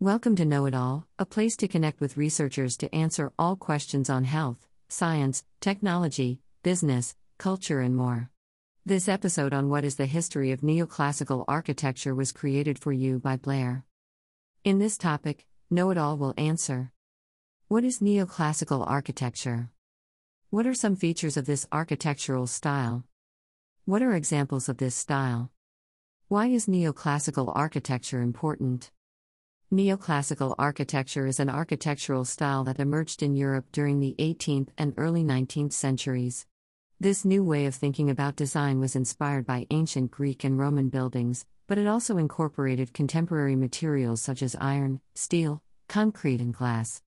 Welcome to Know It All, a place to connect with researchers to answer all questions on health, science, technology, business, culture, and more. This episode on what is the history of neoclassical architecture was created for you by Blaire. In this topic, Know It All will answer What is neoclassical architecture? What are some features of this architectural style? What are examples of this style? Why is neoclassical architecture important? Neoclassical architecture is an architectural style that emerged in Europe during the 18th and early 19th centuries. This new way of thinking about design was inspired by ancient Greek and Roman buildings, but it also incorporated contemporary materials such as iron, steel, concrete, and glass.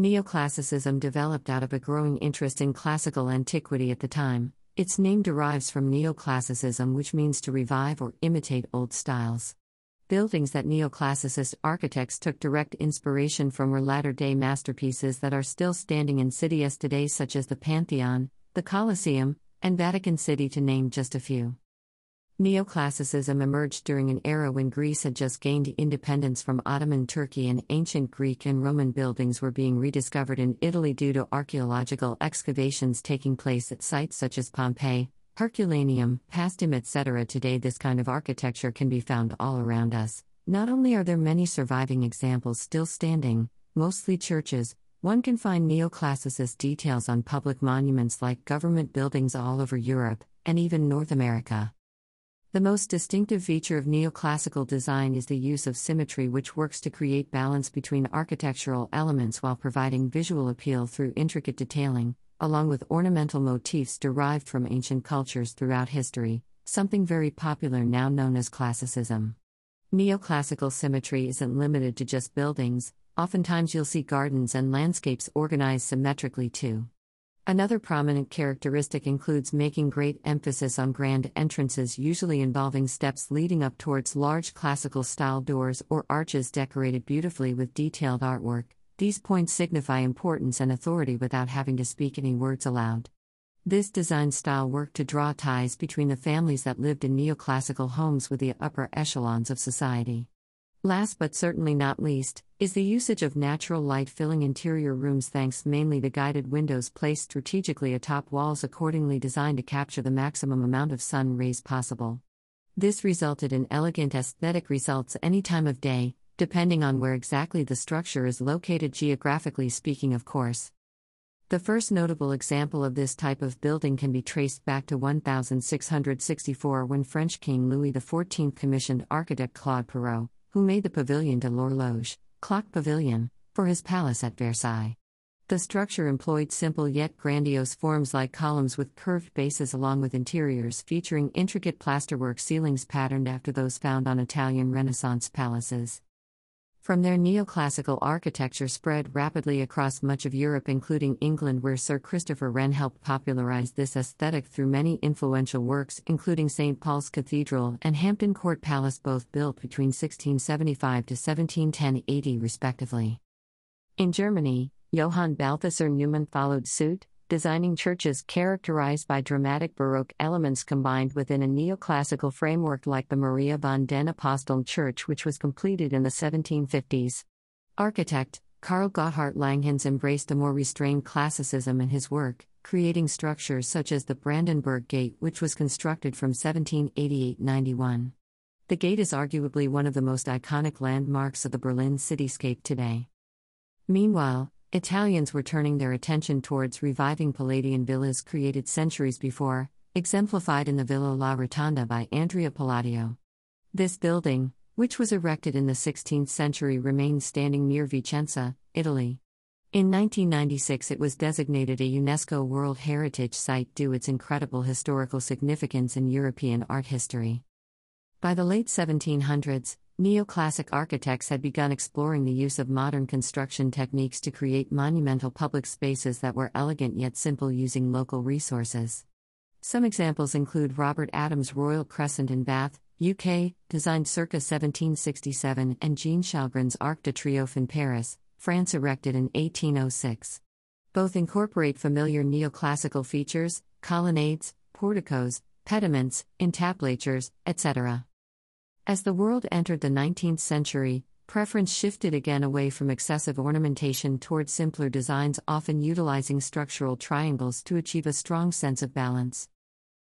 Neoclassicism developed out of a growing interest in classical antiquity at the time. Its name derives from neoclassicism, which means to revive or imitate old styles. Buildings that neoclassicist architects took direct inspiration from were latter day masterpieces that are still standing in cities today, such as the Pantheon, the Colosseum, and Vatican City, to name just a few. Neoclassicism emerged during an era when Greece had just gained independence from Ottoman Turkey and ancient Greek and Roman buildings were being rediscovered in Italy due to archaeological excavations taking place at sites such as Pompeii, Herculaneum, Paestum, etc. Today, this kind of architecture can be found all around us. Not only are there many surviving examples still standing, mostly churches, one can find neoclassicist details on public monuments like government buildings all over Europe, and even North America. The most distinctive feature of neoclassical design is the use of symmetry, which works to create balance between architectural elements while providing visual appeal through intricate detailing, along with ornamental motifs derived from ancient cultures throughout history, something very popular now known as classicism. Neoclassical symmetry isn't limited to just buildings, oftentimes you'll see gardens and landscapes organized symmetrically too. Another prominent characteristic includes making great emphasis on grand entrances, usually involving steps leading up towards large classical style doors or arches decorated beautifully with detailed artwork. These points signify importance and authority without having to speak any words aloud. This design style worked to draw ties between the families that lived in neoclassical homes with the upper echelons of society. Last but certainly not least, is the usage of natural light filling interior rooms thanks mainly to guided windows placed strategically atop walls accordingly designed to capture the maximum amount of sun rays possible. This resulted in elegant aesthetic results any time of day, depending on where exactly the structure is located geographically speaking, of course. The first notable example of this type of building can be traced back to 1664 when French King Louis XIV commissioned architect Claude Perrault, who made the Pavilion de l'Horloge, clock pavilion, for his palace at Versailles. The structure employed simple yet grandiose forms like columns with curved bases along with interiors featuring intricate plasterwork ceilings patterned after those found on Italian Renaissance palaces. From there, neoclassical architecture spread rapidly across much of Europe, including England, where Sir Christopher Wren helped popularize this aesthetic through many influential works, including St. Paul's Cathedral and Hampton Court Palace, both built between 1675 to 1710 AD, respectively. In Germany, Johann Balthasar Neumann followed suit, designing churches characterized by dramatic Baroque elements combined within a neoclassical framework like the Maria von den Aposteln Church, which was completed in the 1750s. Architect Karl Gotthard Langhans embraced a more restrained classicism in his work, creating structures such as the Brandenburg Gate, which was constructed from 1788 91. The gate is arguably one of the most iconic landmarks of the Berlin cityscape today. Meanwhile, Italians were turning their attention towards reviving Palladian villas created centuries before, exemplified in the Villa La Rotonda by Andrea Palladio. This building, which was erected in the 16th century, remains standing near Vicenza, Italy. In 1996, it was designated a UNESCO World Heritage Site due its incredible historical significance in European art history. By the late 1700s, Neoclassic architects had begun exploring the use of modern construction techniques to create monumental public spaces that were elegant yet simple using local resources. Some examples include Robert Adams' Royal Crescent in Bath, UK, designed circa 1767, and Jean Chalgrin's Arc de Triomphe in Paris, France, erected in 1806. Both incorporate familiar neoclassical features, colonnades, porticos, pediments, entablatures, etc. As the world entered the 19th century, preference shifted again away from excessive ornamentation toward simpler designs, often utilizing structural triangles to achieve a strong sense of balance.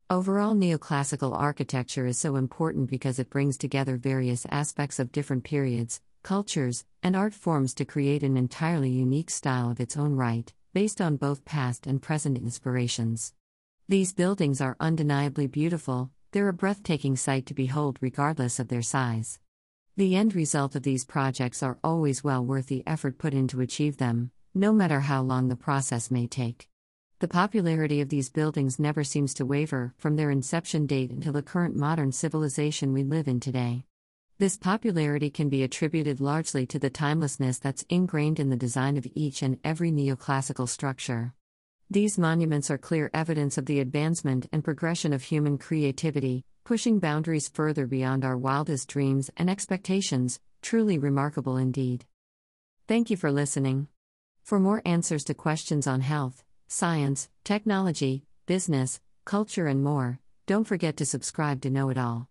Overall, neoclassical architecture is so important because it brings together various aspects of different periods, cultures, and art forms to create an entirely unique style of its own right, based on both past and present inspirations. These buildings are undeniably beautiful, they're a breathtaking sight to behold regardless of their size. The end result of these projects are always well worth the effort put in to achieve them, no matter how long the process may take. The popularity of these buildings never seems to waver from their inception date until the current modern civilization we live in today. This popularity can be attributed largely to the timelessness that's ingrained in the design of each and every neoclassical structure. These monuments are clear evidence of the advancement and progression of human creativity, pushing boundaries further beyond our wildest dreams and expectations, truly remarkable indeed. Thank you for listening. For more answers to questions on health, science, technology, business, culture, and more, don't forget to subscribe to Know It All.